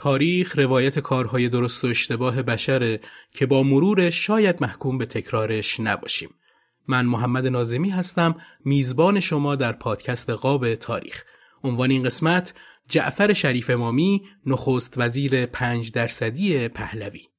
تاریخ روایت کارهای درست و اشتباه بشره که با مرورش شاید محکوم به تکرارش نباشیم. من محمد نازمی هستم میزبان شما در پادکست قاب تاریخ عنوان این قسمت جعفر شریف امامی نخست وزیر پنج درصدی پهلوی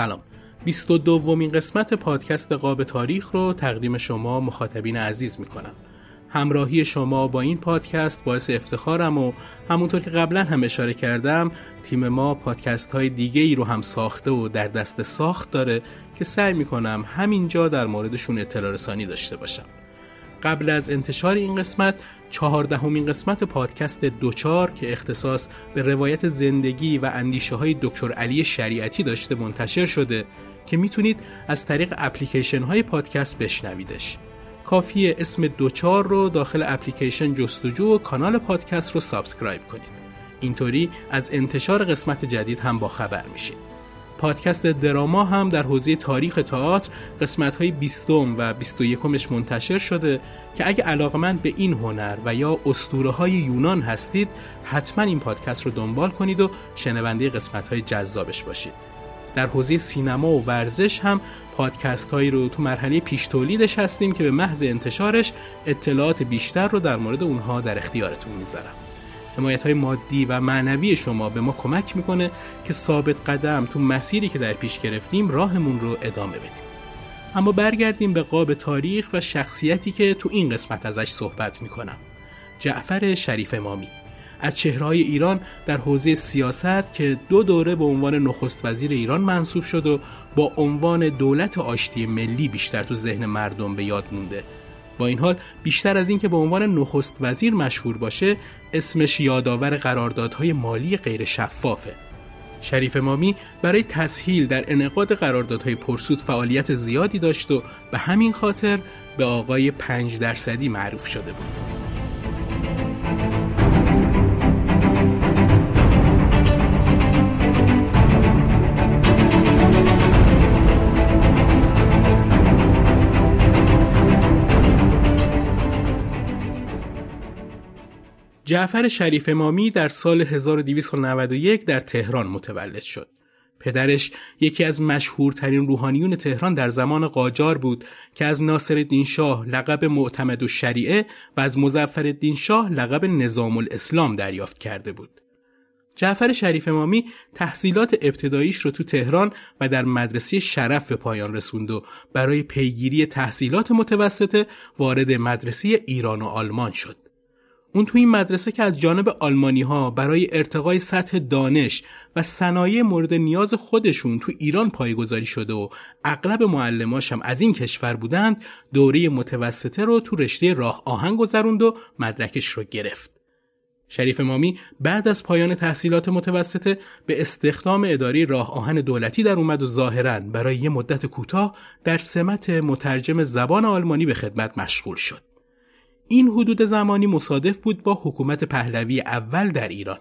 سلام 22 دومین قسمت پادکست قاب تاریخ رو تقدیم شما مخاطبین عزیز می کنم. همراهی شما با این پادکست باعث افتخارم و همونطور که قبلا هم اشاره کردم تیم ما پادکست های دیگه ای رو هم ساخته و در دست ساخت داره که سعی می کنم همینجا در موردشون اطلاع رسانی داشته باشم. قبل از انتشار این قسمت چهاردهمین قسمت پادکست دوچار که اختصاص به روایت زندگی و اندیشه های دکتر علی شریعتی داشته منتشر شده که می‌تونید از طریق اپلیکیشن های پادکست بشنویدش. کافیه اسم دچار رو داخل اپلیکیشن جستجو و کانال پادکست رو subscribe کنید. اینطوری از انتشار قسمت جدید هم با خبر میشید. پادکست دراما هم در حوزه تاریخ تئاتر قسمت های 20 و 21 مش منتشر شده که اگه علاقمند به این هنر و یا اسطوره های یونان هستید حتما این پادکست رو دنبال کنید و شنونده قسمت های جذابش باشید. در حوزه سینما و ورزش هم پادکست هایی رو تو مرحله پیش تولیدش هستیم که به محض انتشارش اطلاعات بیشتر رو در مورد اونها در اختیارتون می‌ذارم. حمایت های مادی و معنوی شما به ما کمک می‌کنه که ثابت قدم تو مسیری که در پیش گرفتیم راهمون رو ادامه بدیم. اما برگردیم به قاب تاریخ و شخصیتی که تو این قسمت ازش صحبت می‌کنم. جعفر شریف امامی از چهرهای ایران در حوزه سیاست که دو دوره به عنوان نخست وزیر ایران منصوب شد و با عنوان دولت آشتی ملی بیشتر تو ذهن مردم به یاد مونده. با این حال بیشتر از اینکه به عنوان نخست وزیر مشهور باشه اسمش یادآور قراردادهای مالی غیر شفافه. شریف مامی برای تسهیل در انعقاد قراردادهای پرسود فعالیت زیادی داشت و به همین خاطر به آقای پنج درصدی معروف شده بود. جعفر شریف امامی در سال 1291 در تهران متولد شد. پدرش یکی از مشهورترین روحانیون تهران در زمان قاجار بود که از ناصرالدین شاه لقب معتمد و شریعه و از مزفرالدین شاه لقب نظام الاسلام دریافت کرده بود. جعفر شریف امامی تحصیلات ابتداییش رو تو تهران و در مدرسه شرف به پایان رسوند و برای پیگیری تحصیلات متوسطه وارد مدرسه ایران و آلمان شد. اون تو این مدرسه که از جانب آلمانی ها برای ارتقای سطح دانش و صنایع مورد نیاز خودشون تو ایران پایگذاری شده و اغلب معلماش هم از این کشور بودند دوره متوسطه رو تو رشته راه آهن گذروند و مدرکش رو گرفت. شریف مامی بعد از پایان تحصیلات متوسطه به استخدام اداره راه آهن دولتی در اومد و ظاهرا برای یه مدت کوتاه در سمت مترجم زبان آلمانی به خدمت مشغول شد. این حدود زمانی مصادف بود با حکومت پهلوی اول در ایران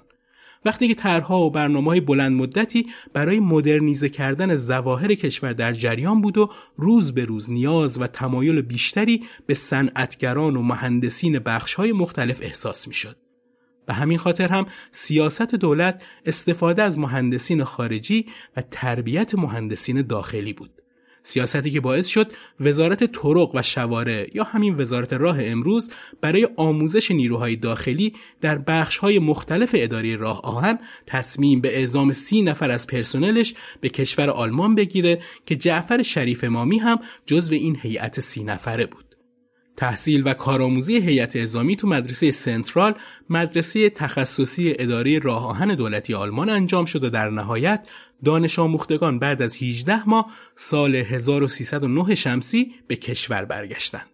وقتی که طرحها و برنامه بلند مدتی برای مدرنیزه کردن زواهر کشور در جریان بود و روز به روز نیاز و تمایل بیشتری به صنعتگران و مهندسین بخشهای مختلف احساس می‌شد. به همین خاطر هم سیاست دولت استفاده از مهندسین خارجی و تربیت مهندسین داخلی بود. سیاستی که باعث شد وزارت طرق و شوارع یا همین وزارت راه امروز برای آموزش نیروهای داخلی در بخشهای مختلف اداره راه آهن تصمیم به اعزام سی نفر از پرسنلش به کشور آلمان بگیره که جعفر شریف امامی هم جزو این هیئت سی نفره بود. تحصیل و کارآموزی هیئت اعزامی تو مدرسه سنترال مدرسه تخصصی اداره راه آهن دولتی آلمان انجام شد و در نهایت دانش آموختگان بعد از 18 ماه سال 1309 شمسی به کشور برگشتند.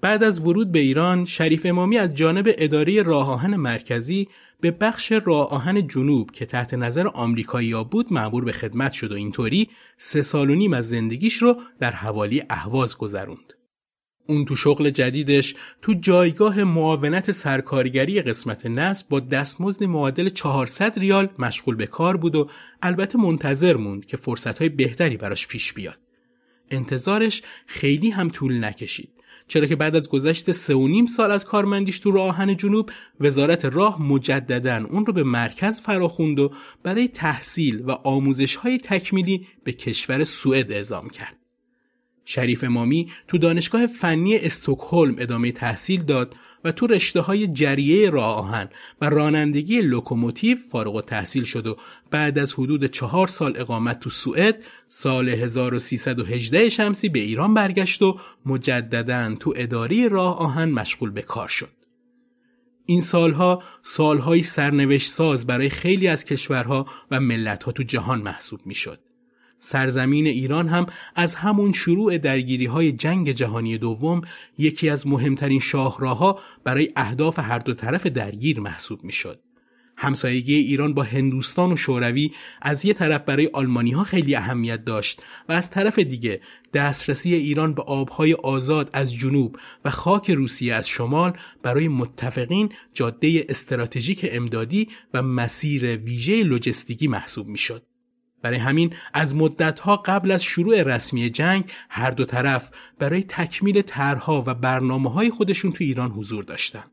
بعد از ورود به ایران شریف امامی از جانب اداره راه آهن مرکزی به بخش راه آهن جنوب که تحت نظر آمریکایی بود معمور به خدمت شد و اینطوری سه سال و نیم از زندگیش رو در حوالی اهواز گذروند. اون تو شغل جدیدش تو جایگاه معاونت سرکارگری قسمت نصب با دستمزد معادل 400 ریال مشغول به کار بود و البته منتظر موند که فرصتهای بهتری براش پیش بیاد. انتظارش خیلی هم طول نکشید. چرا که بعد از گذشت سه و نیم سال از کارمندیش تو راه‌آهن جنوب وزارت راه مجددا اون رو به مرکز فراخوند و برای تحصیل و آموزش های تکمیلی به کشور سوئد اعزام کرد. شریف امامی تو دانشگاه فنی استکهلم ادامه تحصیل داد و تو رشته های جریه راه آهن و رانندگی لوکوموتیو فارغ تحصیل شد و بعد از حدود چهار سال اقامت تو سوئد سال 1318 شمسی به ایران برگشت و مجددا تو اداره راه آهن مشغول به کار شد. این سالها سالهای سرنوشت ساز برای خیلی از کشورها و ملتها تو جهان محسوب می شد. سرزمین ایران هم از همون شروع درگیری های جنگ جهانی دوم یکی از مهمترین شاهراها برای اهداف هر دو طرف درگیر محسوب می شد. همسایگی ایران با هندوستان و شوروی از یه طرف برای آلمانی ها خیلی اهمیت داشت و از طرف دیگه دسترسی ایران به آبهای آزاد از جنوب و خاک روسیه از شمال برای متفقین جاده استراتژیک امدادی و مسیر ویژه لوجستیکی محسوب می‌شد. برای همین از مدتها قبل از شروع رسمی جنگ هر دو طرف برای تکمیل طرحها و برنامه های خودشون تو ایران حضور داشتند.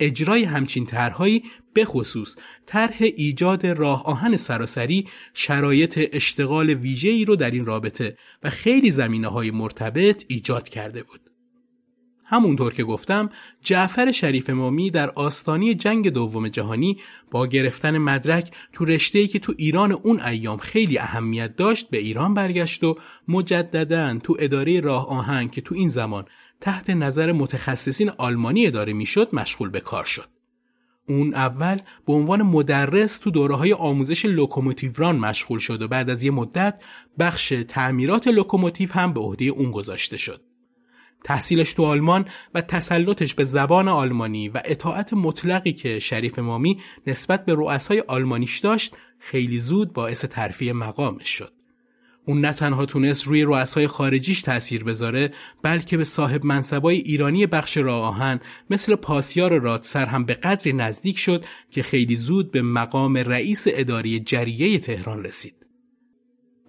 اجرای همچین طرحهایی به خصوص طرح ایجاد راه آهن سراسری شرایط اشتغال ویژه‌ای رو در این رابطه و خیلی زمینه های مرتبط ایجاد کرده بود. همونطور که گفتم جعفر شریف مامی در آستانی جنگ دوم جهانی با گرفتن مدرک تو رشته‌ای که تو ایران اون ایام خیلی اهمیت داشت به ایران برگشت و مجددا تو اداره راه آهن که تو این زمان تحت نظر متخصصین آلمانی اداره می‌شد مشغول به کار شد. اون اول به عنوان مدرس تو دوره های آموزش لوکوموتیوران مشغول شد و بعد از یه مدت بخش تعمیرات لوکوموتیو هم به عهده اون گذاشته شد. تحصیلش تو آلمان و تسلطش به زبان آلمانی و اطاعت مطلقی که شریف امامی نسبت به رؤسای آلمانیش داشت خیلی زود باعث ترفیع مقامش شد. اون نه تنها تونست روی رؤسای خارجیش تاثیر بذاره بلکه به صاحب منصبای ایرانی بخش راه آهن مثل پاسیار رادسر هم به قدری نزدیک شد که خیلی زود به مقام رئیس اداری جریه تهران رسید.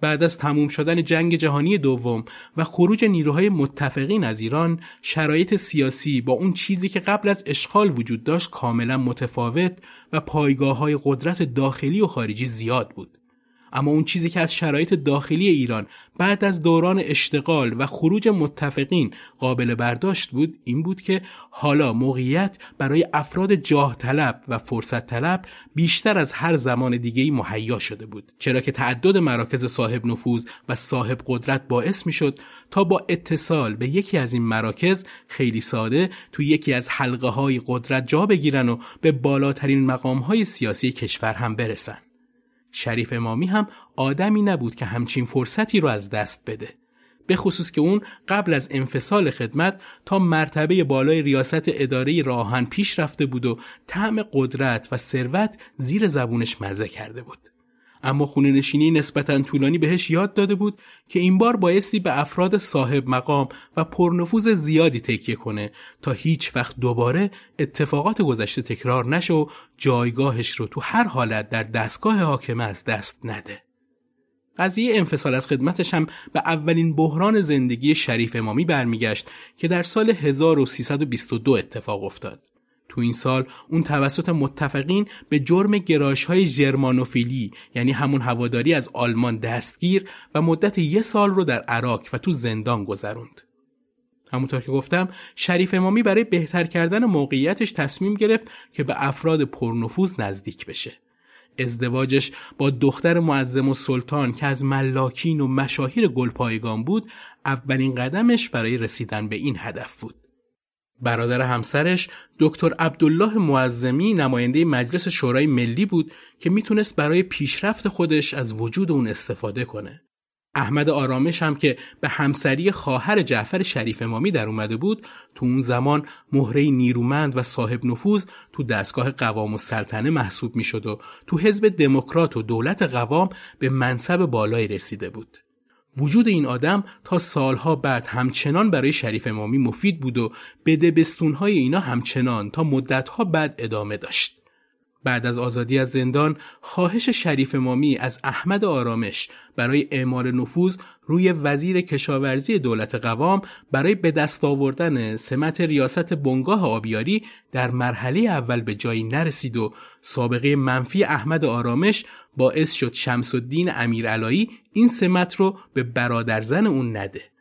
بعد از تموم شدن جنگ جهانی دوم و خروج نیروهای متفقین از ایران شرایط سیاسی با اون چیزی که قبل از اشغال وجود داشت کاملا متفاوت و پایگاه های قدرت داخلی و خارجی زیاد بود. اما اون چیزی که از شرایط داخلی ایران بعد از دوران اشتغال و خروج متفقین قابل برداشت بود این بود که حالا موقعیت برای افراد جاه طلب و فرصت طلب بیشتر از هر زمان دیگه مهیا شده بود. چرا که تعدد مراکز صاحب نفوذ و صاحب قدرت باعث می شد تا با اتصال به یکی از این مراکز خیلی ساده تو یکی از حلقه های قدرت جا بگیرن و به بالاترین مقام های سیاسی کشور هم برسن. شریف امامی هم آدمی نبود که همچین فرصتی رو از دست بده. به خصوص که اون قبل از انفصال خدمت تا مرتبه بالای ریاست اداره راهن پیش رفته بود و طعم قدرت و ثروت زیر زبونش مزه کرده بود. اما خونه نشینی نسبتا طولانی بهش یاد داده بود که این بار بایستی به افراد صاحب مقام و پرنفوذ زیادی تکیه کنه تا هیچ وقت دوباره اتفاقات گذشته تکرار نشه و جایگاهش رو تو هر حالت در دستگاه حاکمه از دست نده. قضیه انفصال از خدمتش هم به اولین بحران زندگی شریف امامی برمیگشت که در سال 1322 اتفاق افتاد. تو این سال اون توسط متفقین به جرم گرایش های جرمانوفیلی یعنی همون هواداری از آلمان دستگیر و مدت یه سال رو در عراق و تو زندان گذروند. همونطور که گفتم شریف امامی برای بهتر کردن موقعیتش تصمیم گرفت که به افراد پرنفوذ نزدیک بشه. ازدواجش با دختر معظم و سلطان که از ملاکین و مشاهیر گلپایگان بود اولین قدمش برای رسیدن به این هدف بود. برادر همسرش دکتر عبدالله معظمی نماینده مجلس شورای ملی بود که می‌تونست برای پیشرفت خودش از وجود اون استفاده کنه. احمد آرامش هم که به همسری خواهر جعفر شریف امامی در اومده بود تو اون زمان مهره نیرومند و صاحب نفوذ تو دستگاه قوام و سلطنه محسوب می‌شد و تو حزب دموکرات و دولت قوام به منصب بالای رسیده بود. وجود این آدم تا سالها بعد همچنان برای شریف امامی مفید بود و بدبستونهای اینا همچنان تا مدتها بعد ادامه داشت. بعد از آزادی از زندان خواهش شریف مامی از احمد آرامش برای اعمال نفوذ روی وزیر کشاورزی دولت قوام برای به دست آوردن سمت ریاست بنگاه آبیاری در مرحله اول به جایی نرسید و سابقه منفی احمد آرامش باعث شد شمس الدین امیرعلایی این سمت رو به برادرزن اون نده.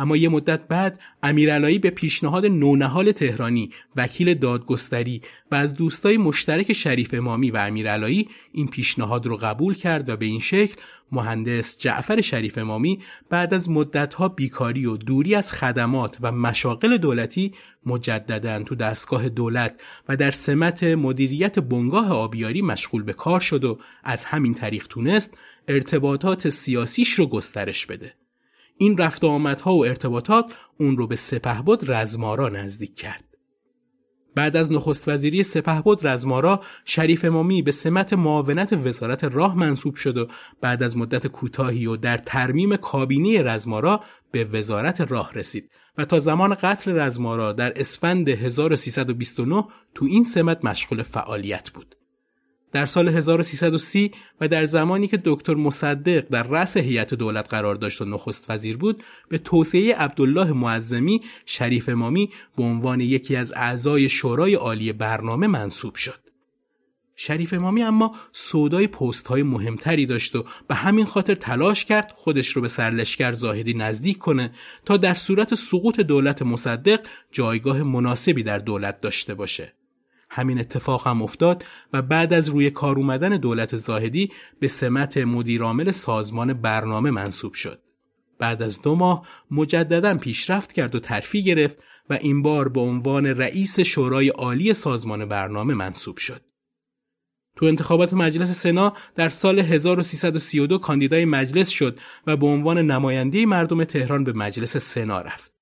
اما یه مدت بعد امیرعلایی به پیشنهاد نونهال تهرانی وکیل دادگستری و از دوستای مشترک شریف امامی و امیرعلایی این پیشنهاد رو قبول کرد و به این شکل مهندس جعفر شریف امامی بعد از مدتها بیکاری و دوری از خدمات و مشاغل دولتی مجددا تو دستگاه دولت و در سمت مدیریت بنگاه آبیاری مشغول به کار شد و از همین طریق تونست ارتباطات سیاسیش رو گسترش بده. این رفت آمدها و ارتباطات اون رو به سپهبد رزمارا نزدیک کرد. بعد از نخست وزیری سپهبد رزمارا شریف امامی به سمت معاونت وزارت راه منصوب شد و بعد از مدت کوتاهی و در ترمیم کابینه رزمارا به وزارت راه رسید و تا زمان قتل رزمارا در اسفند 1329 تو این سمت مشغول فعالیت بود. در سال 1330 و در زمانی که دکتر مصدق در رأس هیئت دولت قرار داشت و نخست وزیر بود به توصیه عبدالله معظمی شریف امامی به عنوان یکی از اعضای شورای عالی برنامه منصوب شد شریف امامی اما سودای پست های مهمتری داشت و به همین خاطر تلاش کرد خودش رو به سرلشکر زاهدی نزدیک کنه تا در صورت سقوط دولت مصدق جایگاه مناسبی در دولت داشته باشه. همین اتفاق هم افتاد و بعد از روی کار اومدن دولت زاهدی به سمت مدیرعامل سازمان برنامه منصوب شد. بعد از دو ماه مجددا پیشرفت کرد و ترفی گرفت و این بار به عنوان رئیس شورای عالی سازمان برنامه منصوب شد. تو انتخابات مجلس سنا در سال 1332 کاندیدای مجلس شد و به عنوان نماینده مردم تهران به مجلس سنا رفت.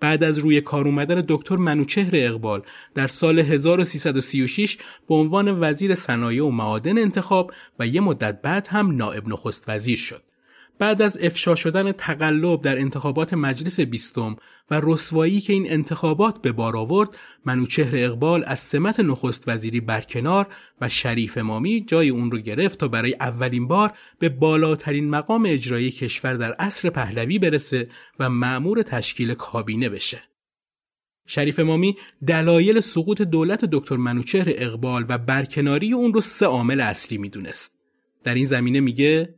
بعد از روی کار اومدن دکتر منوچهر اقبال در سال 1336 به عنوان وزیر صنایع و معادن انتخاب و یه مدت بعد هم نائب نخست وزیر شد. بعد از افشا شدن تقلب در انتخابات مجلس بیستم و رسوایی که این انتخابات به بار آورد منوچهر اقبال از سمت نخست وزیری برکنار و شریف امامی جای اون رو گرفت تا برای اولین بار به بالاترین مقام اجرایی کشور در عصر پهلوی برسه و معمور تشکیل کابینه بشه. شریف امامی دلایل سقوط دولت دکتر منوچهر اقبال و برکناری اون رو سه عامل اصلی می‌دونست. در این زمینه میگه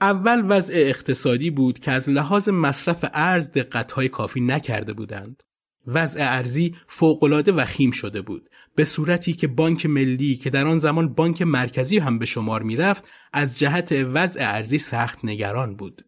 اول وضع اقتصادی بود که از لحاظ مصرف ارز دقتهای کافی نکرده بودند. وضع ارزی فوقالعاده وخیم شده بود به صورتی که بانک ملی که در آن زمان بانک مرکزی هم به شمار می‌رفت از جهت وضع ارزی سخت نگران بود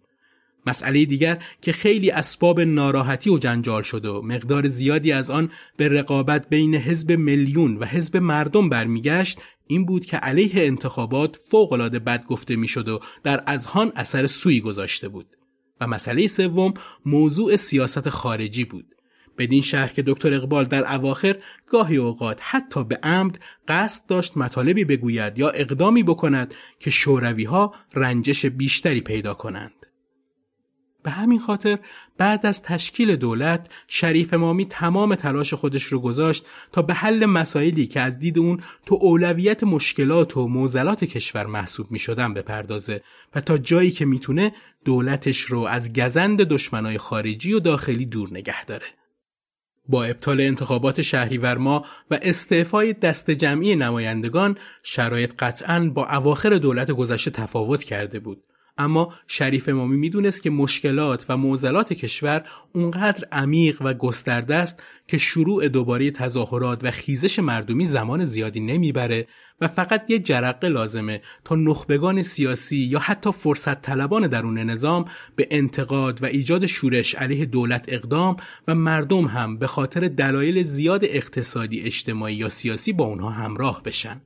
مسئله دیگر که خیلی اسباب ناراحتی و جنجال شده و مقدار زیادی از آن به رقابت بین حزب میلیون و حزب مردم برمیگشت این بود که علیه انتخابات فوقالعاده بد گفته می‌شد و در اذهان اثر سوی گذاشته بود و مسئله سوم موضوع سیاست خارجی بود بدین شهر که دکتر اقبال در اواخر گاهی اوقات حتی به عمد قصد داشت مطالبی بگوید یا اقدامی بکند که شوروی ها رنجش بیشتری پیدا کنند. به همین خاطر بعد از تشکیل دولت شریف امامی تمام تلاش خودش رو گذاشت تا به حل مسائلی که از دید اون تو اولویت مشکلات و موزلات کشور محسوب می شدن بپردازه و تا جایی که می‌تونه دولتش رو از گزند دشمنای خارجی و داخلی دور نگه داره. با ابطال انتخابات شهریور ما و استعفای دست جمعی نمایندگان شرایط قطعا با اواخر دولت گذشته تفاوت کرده بود اما شریف امامی می‌دونست که مشکلات و معضلات کشور اونقدر عمیق و گسترده است که شروع دوباره تظاهرات و خیزش مردمی زمان زیادی نمی‌بره و فقط یه جرقه لازمه تا نخبگان سیاسی یا حتی فرصت طلبان درون نظام به انتقاد و ایجاد شورش علیه دولت اقدام و مردم هم به خاطر دلایل زیاد اقتصادی اجتماعی یا سیاسی با اونها همراه بشن.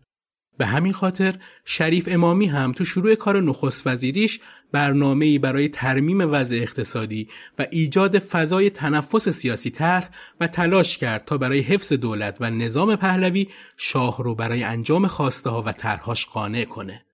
به همین خاطر شریف امامی هم تو شروع کار نخست وزیریش برنامه‌ای برای ترمیم وضع اقتصادی و ایجاد فضای تنفس سیاسی طرح و تلاش کرد تا برای حفظ دولت و نظام پهلوی شاه رو برای انجام خواسته ها و طرحهاش قانع کنه.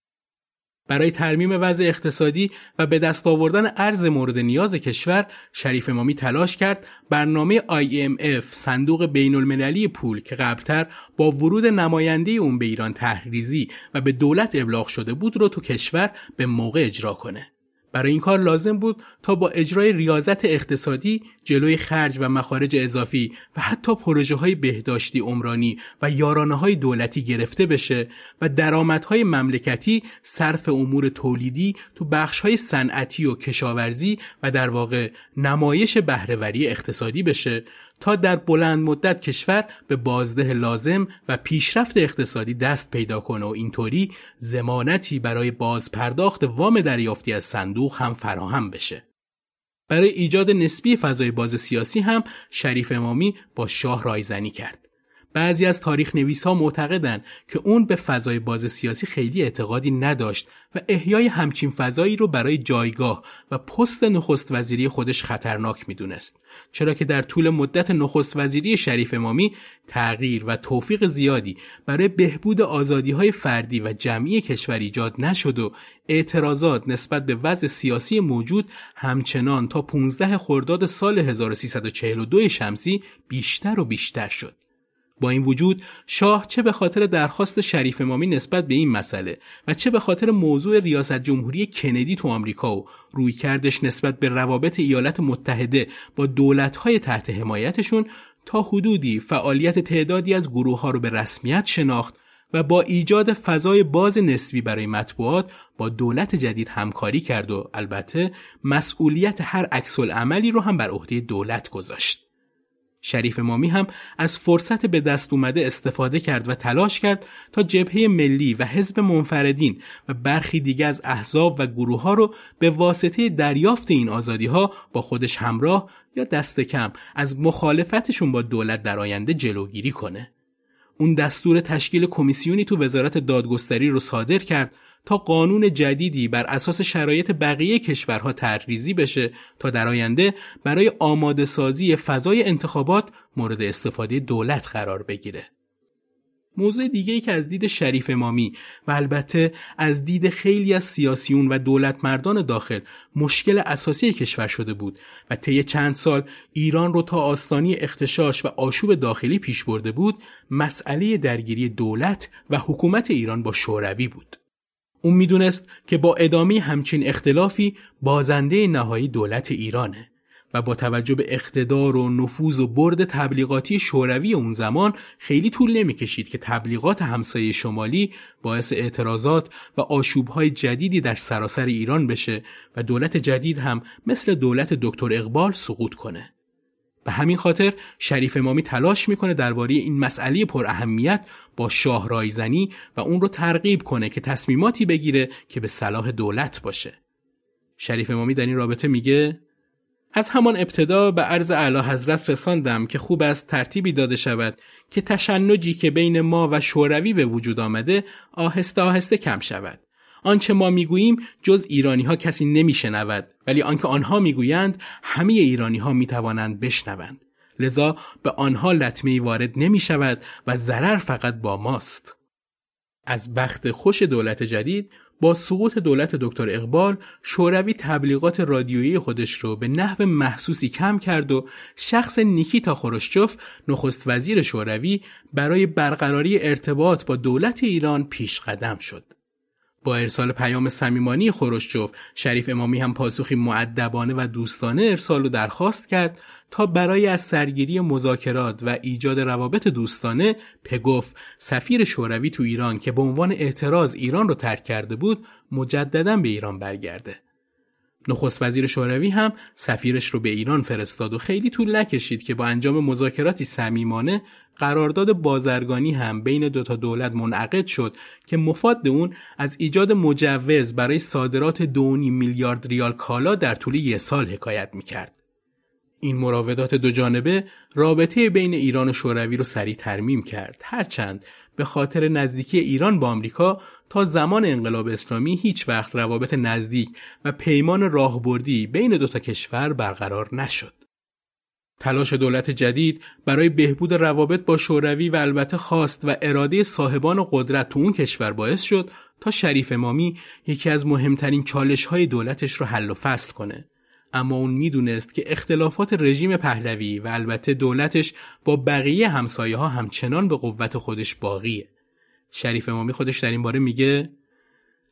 برای ترمیم وضع اقتصادی و به دست آوردن ارز مورد نیاز کشور شریف امامی تلاش کرد برنامه IMF صندوق بین المللی پول که قبلتر با ورود نماینده اون به ایران تحریزی و به دولت ابلاغ شده بود رو تو کشور به موقع اجرا کنه. برای این کار لازم بود تا با اجرای ریاضت اقتصادی جلوی خرج و مخارج اضافی و حتی پروژه های بهداشتی عمرانی و یارانه های دولتی گرفته بشه و درآمدهای مملکتی صرف امور تولیدی تو بخش های صنعتی و کشاورزی و در واقع نمایش بهرهوری اقتصادی بشه. تا در بلند مدت کشور به بازده لازم و پیشرفت اقتصادی دست پیدا کنه و اینطوری زمانتی برای بازپرداخت وام دریافتی از صندوق هم فراهم بشه. برای ایجاد نسبی فضای باز سیاسی هم شریف امامی با شاه رایزنی کرد. بعضی از تاریخ نویس ها معتقدند که اون به فضای باز سیاسی خیلی اعتقادی نداشت و احیای همچین فضایی رو برای جایگاه و پست نخست وزیری خودش خطرناک می‌دونست. چرا که در طول مدت نخست وزیری شریف امامی تغییر و توفیق زیادی برای بهبود آزادی های فردی و جمعی کشور ایجاد نشد و اعتراضات نسبت به وضع سیاسی موجود همچنان تا 15 خرداد سال 1342 شمسی بیشتر و بیشتر شد. با این وجود شاه چه به خاطر درخواست شریف امامی نسبت به این مسئله و چه به خاطر موضوع ریاست جمهوری کندی تو آمریکا و روی کردش نسبت به روابط ایالات متحده با دولتهای تحت حمایتشون تا حدودی فعالیت تعدادی از گروه ها رو به رسمیت شناخت و با ایجاد فضای باز نسبی برای مطبوعات با دولت جدید همکاری کرد و البته مسئولیت هر عکس عملی رو هم بر عهده دولت گذاشت. شریف مامی هم از فرصت به دست اومده استفاده کرد و تلاش کرد تا جبهه ملی و حزب منفردین و برخی دیگه از احزاب و گروه ها رو به واسطه دریافت این آزادی ها با خودش همراه یا دست کم از مخالفتشون با دولت در آینده جلوگیری کنه. اون دستور تشکیل کمیسیونی تو وزارت دادگستری رو صادر کرد تا قانون جدیدی بر اساس شرایط بقیه کشورها ترریزی بشه تا در آینده برای آماده سازی فضای انتخابات مورد استفاده دولت قرار بگیره. موضوع دیگه ای که از دید شریف امامی و البته از دید خیلی از سیاسیون و دولت مردان داخل مشکل اساسی کشور شده بود و طی چند سال ایران رو تا آستانی اختشاش و آشوب داخلی پیش برده بود مسئله درگیری دولت و حکومت ایران با شوروی بود. اون می‌دونست که با ادامه همچین اختلافی بازنده نهایی دولت ایرانه و با توجه به اقتدار و نفوذ و برد تبلیغاتی شوروی اون زمان خیلی طول نمی‌کشید که تبلیغات همسایه شمالی باعث اعتراضات و آشوبهای جدیدی در سراسر ایران بشه و دولت جدید هم مثل دولت دکتر اقبال سقوط کنه. به همین خاطر شریف امامی تلاش می‌کنه درباره این مسئله پر اهمیت با شاه رایزنی و اون رو ترغیب کنه که تصمیماتی بگیره که به صلاح دولت باشه. شریف امامی در این رابطه میگه از همان ابتدا به عرض اعلی حضرت رساندم که خوب است ترتیبی داده شود که تشنجی که بین ما و شوروی به وجود آمده آهسته آهسته کم شود. آنچه ما می‌گوییم جز ایرانی ها کسی نمیشنود ولی آنکه آنها می‌گویند همه ایرانی ها می‌توانند بشنوند لذا به آنها لطمه وارد نمی شود و ضرر فقط با ماست. از بخت خوش دولت جدید با سقوط دولت دکتر اقبال شوروی تبلیغات رادیویی خودش رو به نحو محسوسی کم کرد و شخص نیکیتا خروشچوف نخست وزیر شوروی برای برقراری ارتباط با دولت ایران پیش قدم شد. با ارسال پیام صمیمانی خروشچوف شریف امامی هم پاسخی معدبانه و دوستانه ارسال و درخواست کرد تا برای از سرگیری مذاکرات و ایجاد روابط دوستانه پگوف سفیر شوروی تو ایران که به عنوان اعتراض ایران رو ترک کرده بود مجددا به ایران برگرده. نخست وزیر شوروی هم سفیرش رو به ایران فرستاد و خیلی طول نکشید که با انجام مذاکراتی صمیمانه قرارداد بازرگانی هم بین دو تا دولت منعقد شد که مفاد اون از ایجاد مجوز برای صادرات 2.5 میلیارد ریال کالا در طول یک سال حکایت می‌کرد. این مراودات دو جانبه رابطه بین ایران و شوروی رو سریع ترمیم کرد هرچند به خاطر نزدیکی ایران با آمریکا تا زمان انقلاب اسلامی هیچ وقت روابط نزدیک و پیمان راهبردی بین دو تا کشور برقرار نشد. تلاش دولت جدید برای بهبود روابط با شوروی و البته خواست و اراده صاحبان قدرت تو اون کشور باعث شد تا شریف امامی یکی از مهمترین چالش های دولتش رو حل و فصل کنه اما اون می‌دونست که اختلافات رژیم پهلوی و البته دولتش با بقیه همسایه ها همچنان به قوت خودش باقیه شریف امامی خودش در این باره میگه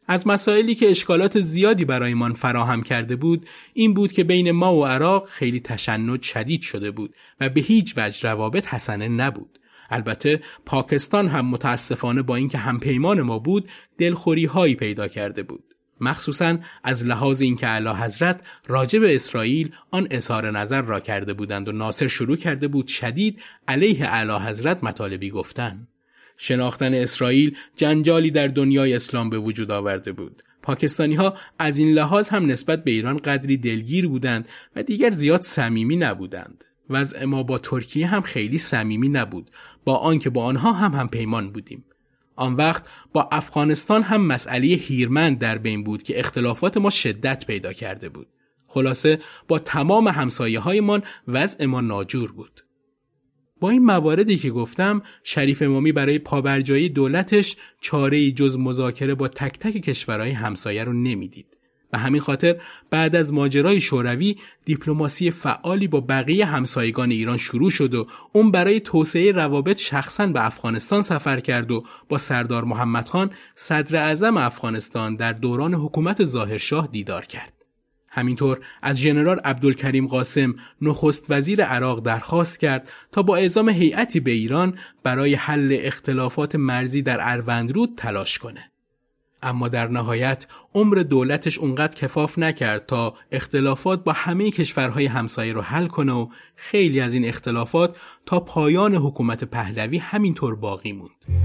از مسائلی که اشکالات زیادی برایمان فراهم کرده بود این بود که بین ما و عراق خیلی تشنج شدید شده بود و به هیچ وجه روابط حسنه نبود. البته پاکستان هم متاسفانه با اینکه همپیمان ما بود دلخوری هایی پیدا کرده بود. مخصوصا از لحاظ اینکه اعلی حضرت راجع به اسرائیل آن اظهار نظر را کرده بودند و ناصر شروع کرده بود شدید علیه اعلی حضرت مطالبی گفتن. شناختن اسرائیل جنجالی در دنیای اسلام به وجود آورده بود. پاکستانی ها از این لحاظ هم نسبت به ایران قدری دلگیر بودند و دیگر زیاد صمیمی نبودند. وضع ما با ترکیه هم خیلی صمیمی نبود. با آنکه با آنها هم هم پیمان بودیم. آن وقت با افغانستان هم مسئله هیرمند در بین بود که اختلافات ما شدت پیدا کرده بود. خلاصه با تمام همسایه هایمان وضع ما ناجور بود. با این مواردی که گفتم شریف امامی برای پابرجایی دولتش چاره جز مذاکره با تک تک کشورهای همسایه رو نمی‌دید. به همین خاطر بعد از ماجرای شوروی دیپلماسی فعالی با بقیه همسایگان ایران شروع شد و اون برای توسعه روابط شخصا به افغانستان سفر کرد و با سردار محمد خان صدر اعظم افغانستان در دوران حکومت ظاهرشاه دیدار کرد. همینطور از ژنرال عبدالکریم قاسم نخست وزیر عراق درخواست کرد تا با اعزام هیئتی به ایران برای حل اختلافات مرزی در اروندرود تلاش کنه. اما در نهایت عمر دولتش اونقدر کفاف نکرد تا اختلافات با همه کشورهای همسایه رو حل کنه و خیلی از این اختلافات تا پایان حکومت پهلوی همینطور باقی موند.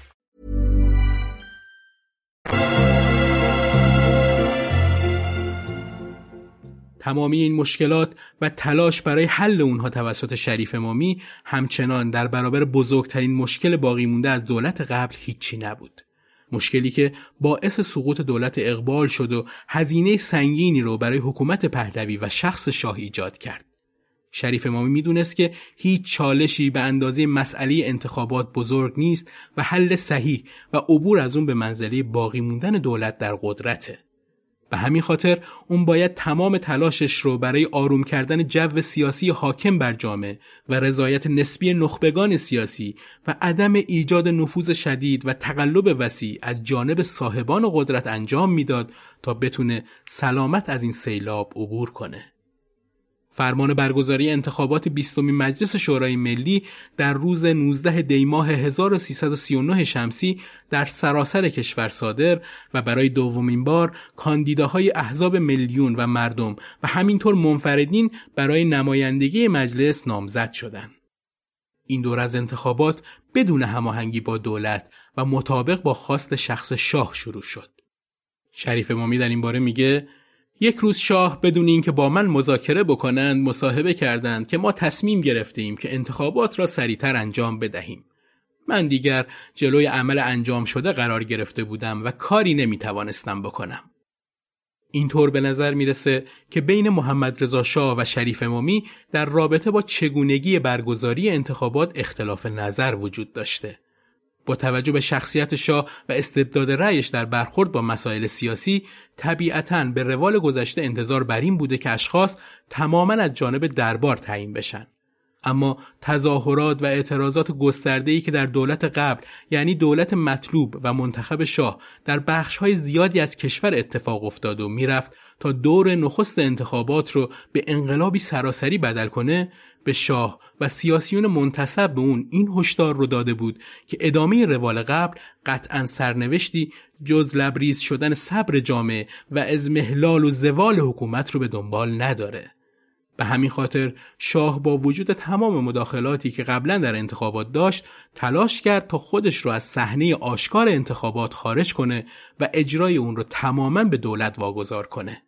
تمامی این مشکلات و تلاش برای حل اونها توسط شریف امامی همچنان در برابر بزرگترین مشکل باقی مونده از دولت قبل هیچی نبود. مشکلی که باعث سقوط دولت اقبال شد و هزینه سنگینی رو برای حکومت پهلوی و شخص شاه ایجاد کرد. شریف امامی می‌دونست که هیچ چالشی به اندازه مسئله انتخابات بزرگ نیست و حل صحیح و عبور از اون به منزله باقی موندن دولت در قدرته. به همین خاطر اون باید تمام تلاشش رو برای آروم کردن جو سیاسی حاکم بر جامعه و رضایت نسبی نخبگان سیاسی و عدم ایجاد نفوذ شدید و تقلب وسیع از جانب صاحبان قدرت انجام می‌داد تا بتونه سلامت از این سیلاب عبور کنه. فرمان برگزاری انتخابات بیستمین مجلس شورای ملی در روز 19 دی ماه 1339 شمسی در سراسر کشور صادر و برای دومین بار کاندیداهای احزاب میلیون و مردم و همینطور منفردین برای نمایندگی مجلس نامزد شدند. این دور از انتخابات بدون هماهنگی با دولت و مطابق با خواست شخص شاه شروع شد. شریف امامی در این باره میگه یک روز شاه بدون اینکه با من مذاکره بکنند مصاحبه کردند که ما تصمیم گرفتیم که انتخابات را سریعتر انجام بدهیم. من دیگر جلوی عمل انجام شده قرار گرفته بودم و کاری نمی توانستم بکنم. اینطور به نظر می‌رسه که بین محمد رضا شاه و شریف امامی در رابطه با چگونگی برگزاری انتخابات اختلاف نظر وجود داشته. با توجه به شخصیت شاه و استبداد رأیش در برخورد با مسائل سیاسی طبیعتا به روال گذشته انتظار بر این بوده که اشخاص تماما از جانب دربار تعیین بشن. اما تظاهرات و اعتراضات گسترده‌ای که در دولت قبل یعنی دولت مطلوب و منتخب شاه در بخش‌های زیادی از کشور اتفاق افتاد و می‌رفت تا دور نخست انتخابات رو به انقلابی سراسری بدل کنه به شاه و سیاسیون منتصب به اون این هشدار رو داده بود که ادامه روال قبل قطعا سرنوشتی جز لبریز شدن صبر جامعه و از محلال و زوال حکومت رو به دنبال نداره. به همین خاطر شاه با وجود تمام مداخلاتی که قبلا در انتخابات داشت تلاش کرد تا خودش رو از صحنه آشکار انتخابات خارج کنه و اجرای اون رو تماما به دولت واگذار کنه.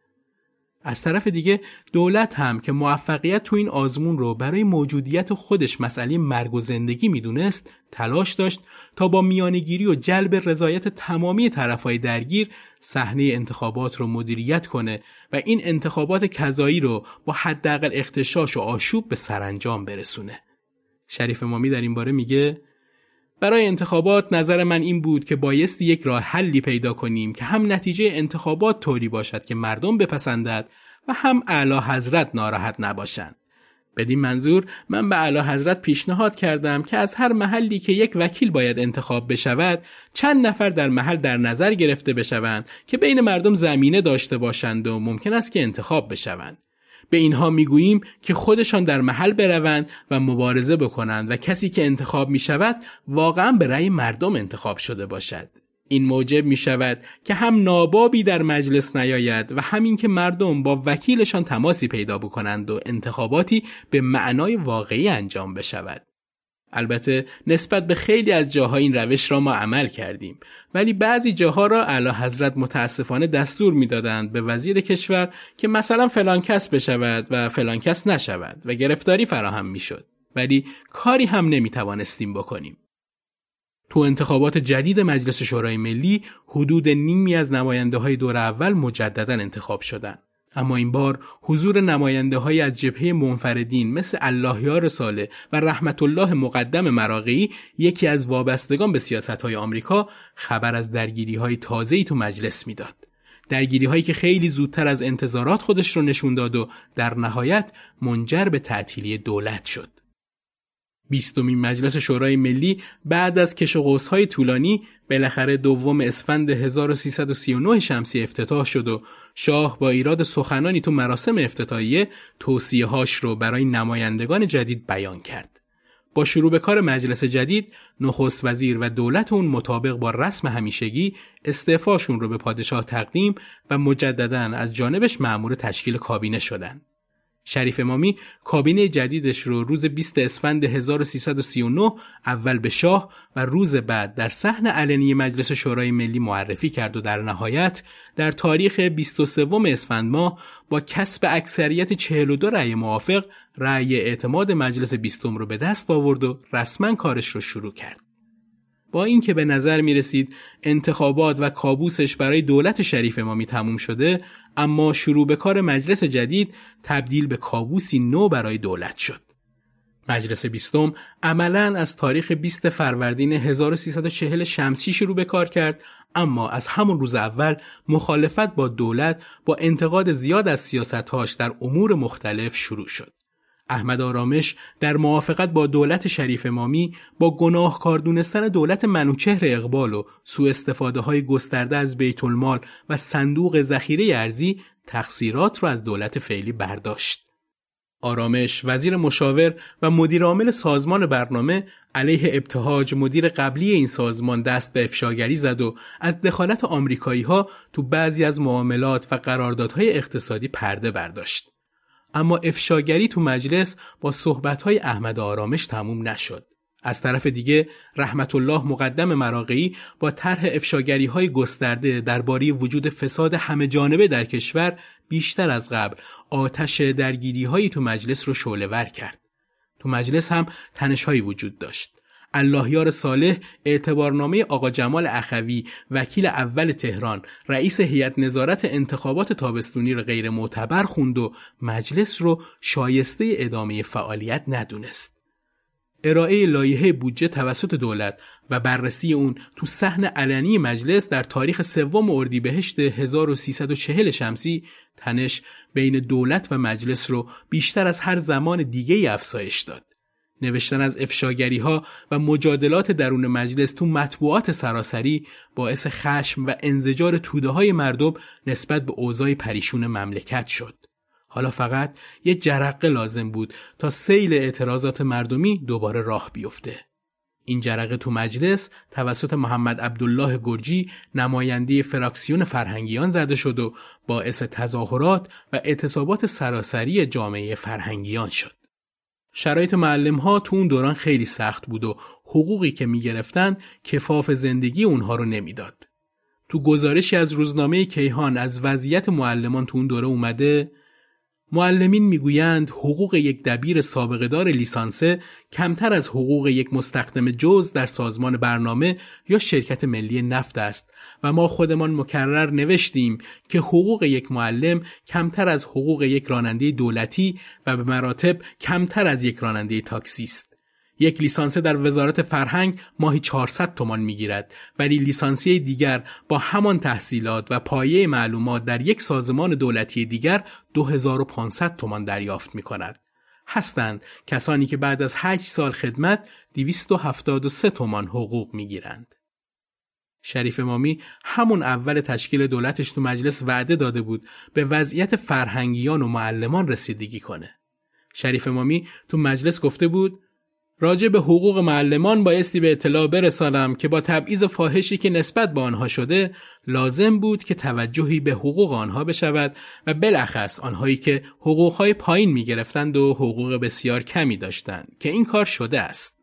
از طرف دیگه دولت هم که موفقیت تو این آزمون رو برای موجودیت خودش مسئله مرگ و زندگی می‌دونست تلاش داشت تا با میانگیری و جلب رضایت تمامی طرفهای درگیر صحنه انتخابات رو مدیریت کنه و این انتخابات کذایی رو با حداقل اختشاش و آشوب به سرانجام برسونه. شریف مامی در این باره میگه برای انتخابات نظر من این بود که بایستی یک راه حلی پیدا کنیم که هم نتیجه انتخابات طوری باشد که مردم بپسندد و هم اعلی حضرت ناراحت نباشند. بدین منظور من به اعلی حضرت پیشنهاد کردم که از هر محلی که یک وکیل باید انتخاب بشود چند نفر در محل در نظر گرفته بشوند که بین مردم زمینه داشته باشند و ممکن است که انتخاب بشوند. به اینها می‌گوییم که خودشان در محل بروند و مبارزه بکنند و کسی که انتخاب می شود واقعا به رأی مردم انتخاب شده باشد. این موجب می شود که هم نابابی در مجلس نیاید و همین که مردم با وکیلشان تماسی پیدا بکنند و انتخاباتی به معنای واقعی انجام بشود. البته نسبت به خیلی از جاها این روش را ما عمل کردیم. ولی بعضی جاها را اعلی حضرت متاسفانه دستور می‌دادند به وزیر کشور که مثلا فلان کس بشود و فلان کس نشود و گرفتاری فراهم می‌شد. ولی کاری هم نمی توانستیم بکنیم. تو انتخابات جدید مجلس شورای ملی حدود نیمی از نماینده های دور اول مجددا انتخاب شدند. اما این بار حضور نماینده های از جبهه منفردین مثل اللهیار ساله و رحمت الله مقدم مراقعی یکی از وابستگان به سیاست های آمریکا خبر از درگیری های تازه‌ای تو مجلس می‌داد. درگیری هایی که خیلی زودتر از انتظارات خودش رو نشون داد و در نهایت منجر به تعطیلی دولت شد. بیستمین مجلس شورای ملی بعد از کش و های طولانی بالاخره دوم اسفند 1339 شمسی افتتاح شد و شاه با ایراد سخنانی تو مراسم افتتاحیه توصیه هاش رو برای نمایندگان جدید بیان کرد. با شروع به کار مجلس جدید نخست وزیر و دولت اون مطابق با رسم همیشگی استعفاشون رو به پادشاه تقدیم و مجددا از جانبش معمور تشکیل کابینه شدند. شریف امامی کابینه جدیدش رو روز 20 اسفند 1339 اول به شاه و روز بعد در صحن علنی مجلس شورای ملی معرفی کرد و در نهایت در تاریخ 23 اسفند ماه با کسب اکثریت 42 رأی موافق رأی اعتماد مجلس بیستم رو به دست آورد و رسما کارش رو شروع کرد. با اینکه به نظر می رسید انتخابات و کابوسش برای دولت شریف امامی تموم شده اما شروع به کار مجلس جدید تبدیل به کابوسی نو برای دولت شد. مجلس بیستم عملا از تاریخ 20 فروردین 1340 شمسی شروع به کار کرد اما از همون روز اول مخالفت با دولت با انتقاد زیاد از سیاستهاش در امور مختلف شروع شد. احمد آرامش در موافقت با دولت شریف امامی با گناه کاردونستن دولت منوچهر اقبال و سوء استفاده های گسترده از بیت المال و صندوق ذخیره ارزی تقصیرات را از دولت فعلی برداشت. آرامش وزیر مشاور و مدیر عامل سازمان برنامه علیه ابتهاج مدیر قبلی این سازمان دست به افشاگری زد و از دخالت آمریکایی ها تو بعضی از معاملات و قراردادهای اقتصادی پرده برداشت. اما افشاگری تو مجلس با صحبتهای احمد آرامش تموم نشد. از طرف دیگه رحمت الله مقدم مراقعی با طرح افشاگری های گسترده درباره وجود فساد همه جانبه در کشور بیشتر از قبل آتش درگیری هایی تو مجلس رو شعله ور کرد. تو مجلس هم تنش وجود داشت. اللهیار صالح اعتبارنامه آقا جمال اخوی وکیل اول تهران رئیس هیئت نظارت انتخابات تابستونی را غیر معتبر خوند و مجلس رو شایسته ادامه فعالیت ندونست. ارائه لایحه بودجه توسط دولت و بررسی اون تو صحن علنی مجلس در تاریخ سوم اردیبهشت 1340 شمسی تنش بین دولت و مجلس رو بیشتر از هر زمان دیگه افزایش داد. نوشتن از افشاگری ها و مجادلات درون مجلس تو مطبوعات سراسری باعث خشم و انزجار توده های مردم نسبت به اوضاع پریشون مملکت شد. حالا فقط یه جرقه لازم بود تا سیل اعتراضات مردمی دوباره راه بیفته. این جرقه تو مجلس توسط محمد عبدالله گرجی نماینده فراکسیون فرهنگیان زده شد و باعث تظاهرات و اعتصابات سراسری جامعه فرهنگیان شد. شرایط معلم ها تو اون دوران خیلی سخت بود و حقوقی که می‌گرفتن کفاف زندگی اونها رو نمی‌داد. تو گزارشی از روزنامه کیهان از وضعیت معلمان تو اون دوره اومده معلمین می‌گویند حقوق یک دبیر سابقه دار لیسانسه کمتر از حقوق یک مستخدم جز در سازمان برنامه یا شرکت ملی نفت است و ما خودمان مکرر نوشتیم که حقوق یک معلم کمتر از حقوق یک راننده دولتی و به مراتب کمتر از یک راننده تاکسی است. یک لیسانسه در وزارت فرهنگ ماهی 400 تومان می‌گیرد ولی لیسانسی دیگر با همان تحصیلات و پایه معلومات در یک سازمان دولتی دیگر 2500 تومان دریافت می کند. هستند کسانی که بعد از 8 سال خدمت 273 تومان حقوق می گیرند. شریف امامی همون اول تشکیل دولتش تو مجلس وعده داده بود به وضعیت فرهنگیان و معلمان رسیدگی کنه. شریف امامی تو مجلس گفته بود راجع به حقوق معلمان بایستی به اطلاع برسانم که با تبعیض فاحشی که نسبت به آنها شده لازم بود که توجهی به حقوق آنها بشود و بالاخص آنهایی که حقوقهای پایین می گرفتند و حقوق بسیار کمی داشتند که این کار شده است.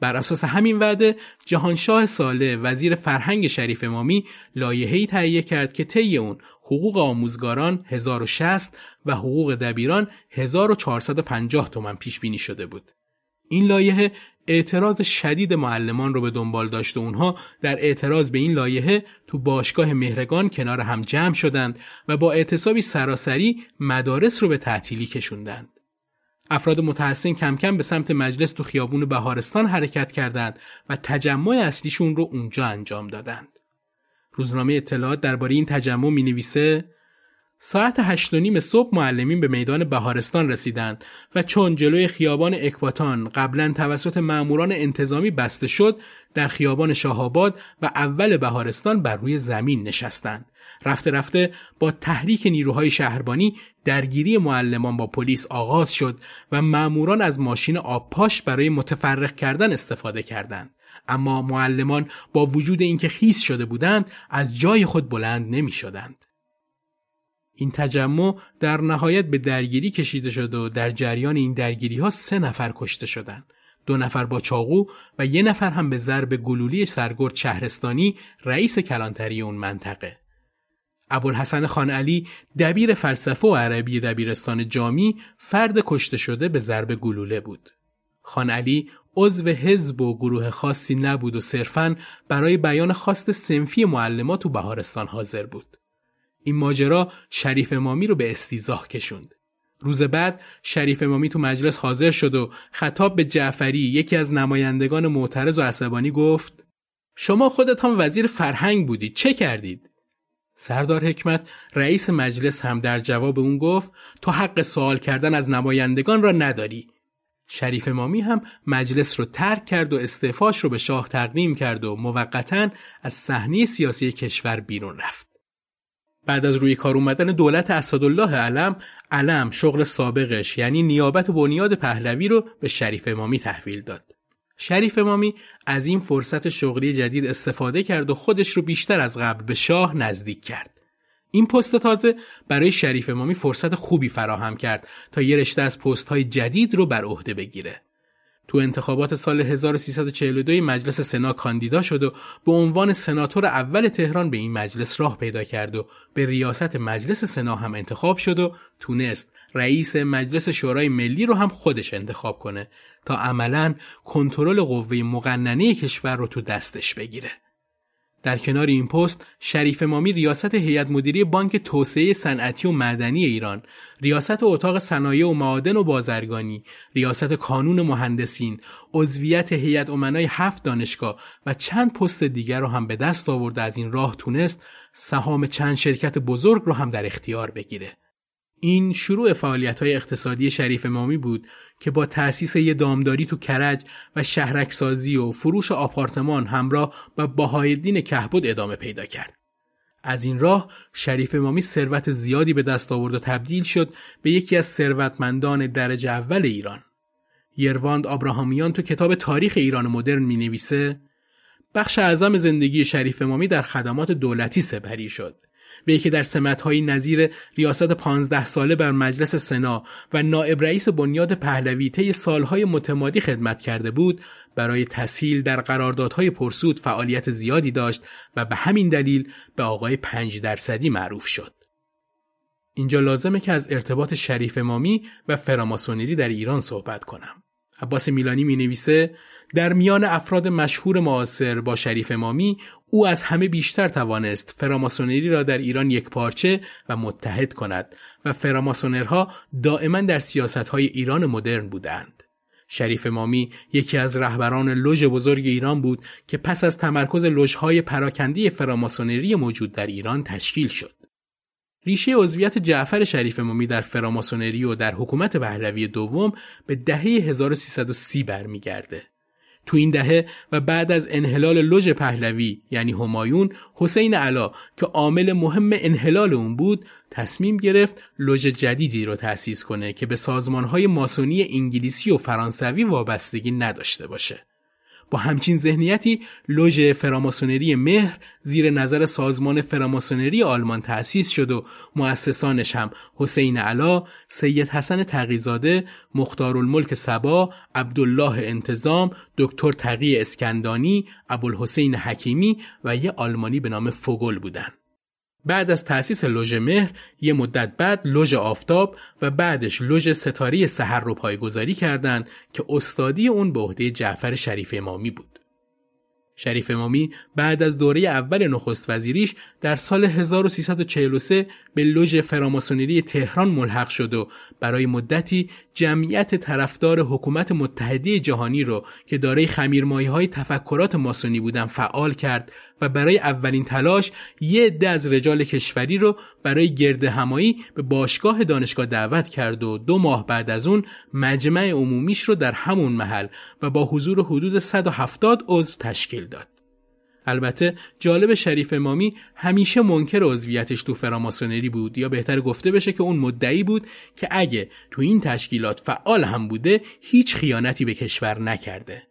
بر اساس همین وعده جهانشاه ساله وزیر فرهنگ شریف امامی لایحه‌ای تهیه کرد که طی اون حقوق آموزگاران 1060 و حقوق دبیران 1450 تومن پیش بینی شده بود. این لایحه اعتراض شدید معلمان رو به دنبال داشت و اونها در اعتراض به این لایحه تو باشگاه مهرگان کنار هم جمع شدند و با اعتصابی سراسری مدارس رو به تعطیلی کشوندند. افراد متحسن کم کم به سمت مجلس تو خیابون بهارستان حرکت کردند و تجمع اصلیشون رو اونجا انجام دادند. روزنامه اطلاعات درباره این تجمع می نویسه ساعت هشت و نیم صبح معلمین به میدان بهارستان رسیدند و چون جلوی خیابان اکباتان قبلا توسط ماموران انتظامی بسته شد در خیابان شاهآباد و اول بهارستان بر روی زمین نشستند رفته رفته با تحریک نیروهای شهربانی درگیری معلمان با پلیس آغاز شد و ماموران از ماشین آبپاش برای متفرق کردن استفاده کردند اما معلمان با وجود اینکه خیس شده بودند از جای خود بلند نمی شدند. این تجمع در نهایت به درگیری کشیده شد و در جریان این درگیری ها سه نفر کشته شدند. دو نفر با چاقو و یه نفر هم به ضرب گلولی سرگرد شهرستانی رئیس کلانتری اون منطقه. ابوالحسن خان علی دبیر فلسفه و عربی دبیرستان جامی فرد کشته شده به ضرب گلوله بود. خان علی عضو حزب و گروه خاصی نبود و صرفاً برای بیان خواست سنفی معلمات تو بهارستان حاضر بود. این ماجرا شریف امامی رو به استیزاه کشوند. روز بعد شریف امامی تو مجلس حاضر شد و خطاب به جعفری یکی از نمایندگان معترض و عصبانی گفت شما خودتان وزیر فرهنگ بودید چه کردید؟ سردار حکمت رئیس مجلس هم در جواب اون گفت تو حق سوال کردن از نمایندگان را نداری شریف امامی هم مجلس رو ترک کرد و استعفاش رو به شاه تقدیم کرد و موقتا از صحنه سیاسی کشور بیرون رفت. بعد از روی کار اومدن دولت اسدالله علم علم شغل سابقش یعنی نیابت بنیاد پهلوی رو به شریف امامی تحویل داد. شریف امامی از این فرصت شغلی جدید استفاده کرد و خودش رو بیشتر از قبل به شاه نزدیک کرد. این پست تازه برای شریف امامی فرصت خوبی فراهم کرد تا یه رشته از پست های جدید رو بر عهده بگیره. تو انتخابات سال 1342 مجلس سنا کاندیدا شد و به عنوان سناتور اول تهران به این مجلس راه پیدا کرد و به ریاست مجلس سنا هم انتخاب شد و تونست رئیس مجلس شورای ملی رو هم خودش انتخاب کنه تا عملا کنترل قوه مقننه کشور رو تو دستش بگیره. در کنار این پست شریف مامی ریاست هیئت مدیری بانک توسعه صنعتی و معدنی ایران، ریاست اتاق صنایع و معادن و بازرگانی، ریاست کانون مهندسین، عضویت هیئت امنای هفت دانشگاه و چند پست دیگر رو هم به دست آورده از این راه تونست سهام چند شرکت بزرگ رو هم در اختیار بگیره. این شروع فعالیت های اقتصادی شریف مامی بود که با تأسیس یه دامداری تو کرج و شهرکسازی و فروش آپارتمان همراه با باهایدین کهبد ادامه پیدا کرد. از این راه شریف مامی ثروت زیادی به دست آورد و تبدیل شد به یکی از ثروتمندان درجه اول ایران. یرواند آبراهامیان تو کتاب تاریخ ایران مدرن می نویسه بخش اعظم زندگی شریف مامی در خدمات دولتی سپری شد. به یکی در سمتهایی نظیر ریاست پانزده ساله بر مجلس سنا و نائب رئیس بنیاد پهلوی طی سالهای متمادی خدمت کرده بود برای تسهیل در قراردادهای پرسود فعالیت زیادی داشت و به همین دلیل به آقای پنج درصدی معروف شد. اینجا لازمه که از ارتباط شریف مامی و فراماسونری در ایران صحبت کنم. عباس میلانی می نویسه در میان افراد مشهور معاصر با شریف امامی او از همه بیشتر توانست فراماسونری را در ایران یک پارچه و متحد کند و فراماسونرها دائما در سیاست های ایران مدرن بودند. شریف امامی یکی از رهبران لوژ بزرگ ایران بود که پس از تمرکز لوژهای پراکندی فراماسونری موجود در ایران تشکیل شد. ریشه عضویت جعفر شریف امامی در فراماسونری و در حکومت پهلوی دوم به دهه 1330 برمیگرده. تو این دهه و بعد از انحلال لوژ پهلوی یعنی همایون حسین علا که عامل مهم انحلال اون بود تصمیم گرفت لوژ جدیدی رو تأسیس کنه که به سازمانهای ماسونی انگلیسی و فرانسوی وابستگی نداشته باشه. با همچین ذهنیتی لوژ فراماسونری مهر زیر نظر سازمان فراماسونری آلمان تأسیس شد و مؤسسانش هم حسین علا، سید حسن تقی‌زاده، مختارالملک صبا، عبدالله انتظام، دکتر تقی اسکندانی، ابوالحسن حکیمی و یه آلمانی به نام فوگل بودند. بعد از تأسیس لوژ مهر یه مدت بعد لوژ آفتاب و بعدش لوژ ستاره سحر رو پایه‌گذاری کردند که استادی اون به عهده جعفر شریف امامی بود. شریف امامی بعد از دوره اول نخست وزیریش در سال 1343 به لوژ فراماسونری تهران ملحق شد و برای مدتی جمعیت طرفدار حکومت متحده جهانی رو که دارای خمیرمایه های تفکرات ماسونی بودن فعال کرد و برای اولین تلاش یه عده از رجال کشوری رو برای گرد همایی به باشگاه دانشگاه دعوت کرد و دو ماه بعد از اون مجمع عمومیش رو در همون محل و با حضور حدود 170 عضو تشکیل. البته جالب شریف امامی همیشه منکر عضویتش تو فراماسونری بود یا بهتر گفته بشه که اون مدعی بود که اگه تو این تشکیلات فعال هم بوده هیچ خیانتی به کشور نکرده.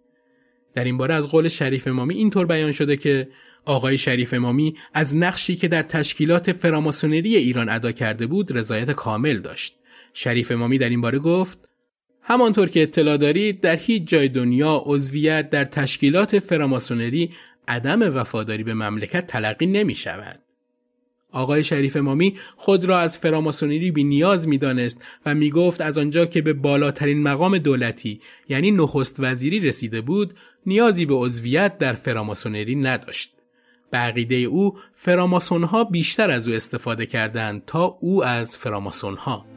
در این باره از قول شریف امامی اینطور بیان شده که آقای شریف امامی از نقشی که در تشکیلات فراماسونری ایران ادا کرده بود رضایت کامل داشت. شریف امامی در این باره گفت همانطور که اطلاع دارید در هیچ جای دنیا عضویت در تشکیلات فراماسونری عدم وفاداری به مملکت تلقی نمی شود. آقای شریف امامی خود را از فراماسونری بی نیاز می دانست و می گفت از آنجا که به بالاترین مقام دولتی یعنی نخست وزیری رسیده بود نیازی به عضویت در فراماسونری نداشت. به او فراماسون ها بیشتر از او استفاده کردند تا او از فراماسون ها.